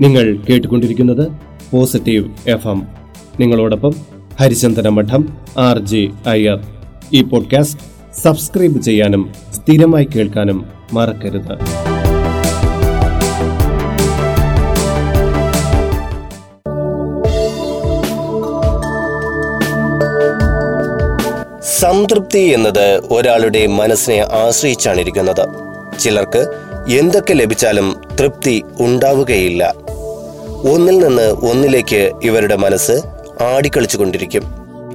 നിങ്ങൾ കേട്ടുകൊണ്ടിരിക്കുന്നത് positive F M നിങ്ങളോടൊപ്പം ഹരിചന്ദന മഠം ആർ ജെ അയ്യർ. ഈ പോഡ്കാസ്റ്റ് സബ്സ്ക്രൈബ് ചെയ്യാനും സ്ഥിരമായി കേൾക്കാനും മറക്കരുത്. സംതൃപ്തി എന്നത് ഒരാളുടെ മനസ്സിനെ ആശ്രയിച്ചാണ് ഇരിക്കുന്നത് ചിലർക്ക് എന്തൊക്കെ ലഭിച്ചാലും തൃപ്തി ഉണ്ടാവുകയില്ല. ഒന്നിൽ നിന്ന് ഒന്നിലേക്ക് ഇവരുടെ മനസ്സ് ആടിക്കളിച്ചുകൊണ്ടിരിക്കും.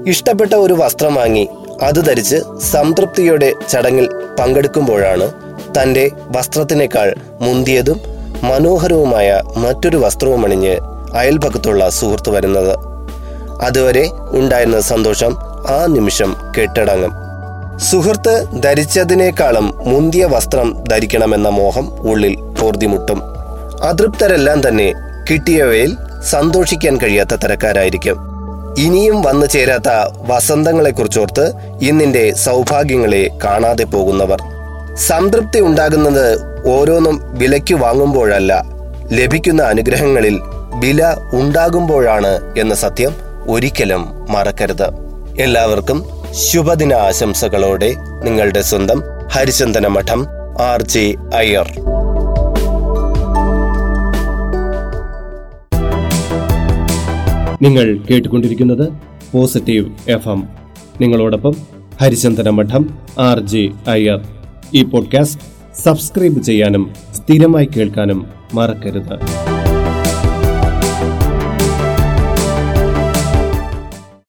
ഇഷ്ടപ്പെട്ട ഒരു വസ്ത്രം വാങ്ങി അത് ധരിച്ച് സംതൃപ്തിയുടെ ചടങ്ങിൽ പങ്കെടുക്കുമ്പോഴാണ് തന്റെ വസ്ത്രത്തിനേക്കാൾ മുന്തിയതും മനോഹരവുമായ മറ്റൊരു വസ്ത്രവും അണിഞ്ഞ് അയൽപക്കത്തുള്ള സുഹൃത്ത് വരുന്നത്. അതുവരെ ഉണ്ടായിരുന്ന സന്തോഷം ആ നിമിഷം കെട്ടടങ്ങും. സുഹൃത്ത് ധരിച്ചതിനേക്കാളും മുന്തിയ വസ്ത്രം ധരിക്കണമെന്ന മോഹം ഉള്ളിൽ പോർതിമുട്ടും അതൃപ്തരെല്ലാം തന്നെ കിട്ടിയവയിൽ സന്തോഷിക്കാൻ കഴിയാത്ത തരക്കാരായിരിക്കും. ഇനിയും വന്നു ചേരാത്ത വസന്തങ്ങളെക്കുറിച്ചോർത്ത് ഇന്നിന്റെ സൗഭാഗ്യങ്ങളെ കാണാതെ പോകുന്നവർ. സംതൃപ്തി ഉണ്ടാകുന്നത് ഓരോന്നും വിലയ്ക്ക് വാങ്ങുമ്പോഴല്ല ലഭിക്കുന്ന അനുഗ്രഹങ്ങളിൽ വില ഉണ്ടാകുമ്പോഴാണ് എന്ന സത്യം ഒരിക്കലും മറക്കരുത്. എല്ലാവർക്കും ശുഭദിന ആശംസകളോടെ നിങ്ങളുടെ സ്വന്തം ഹരിചന്ദന മഠം ആർ ജെ അയ്യർ. നിങ്ങൾ കേട്ടുകൊണ്ടിരിക്കുന്നത് പോസിറ്റീവ് എഫ് എം നിങ്ങളോടൊപ്പം ഹരിചന്ദന മഠം ആർ ജെ അയ്യർ. ഈ പോഡ്കാസ്റ്റ് സബ്സ്ക്രൈബ് ചെയ്യാനും സ്ഥിരമായി കേൾക്കാനും മറക്കരുത്.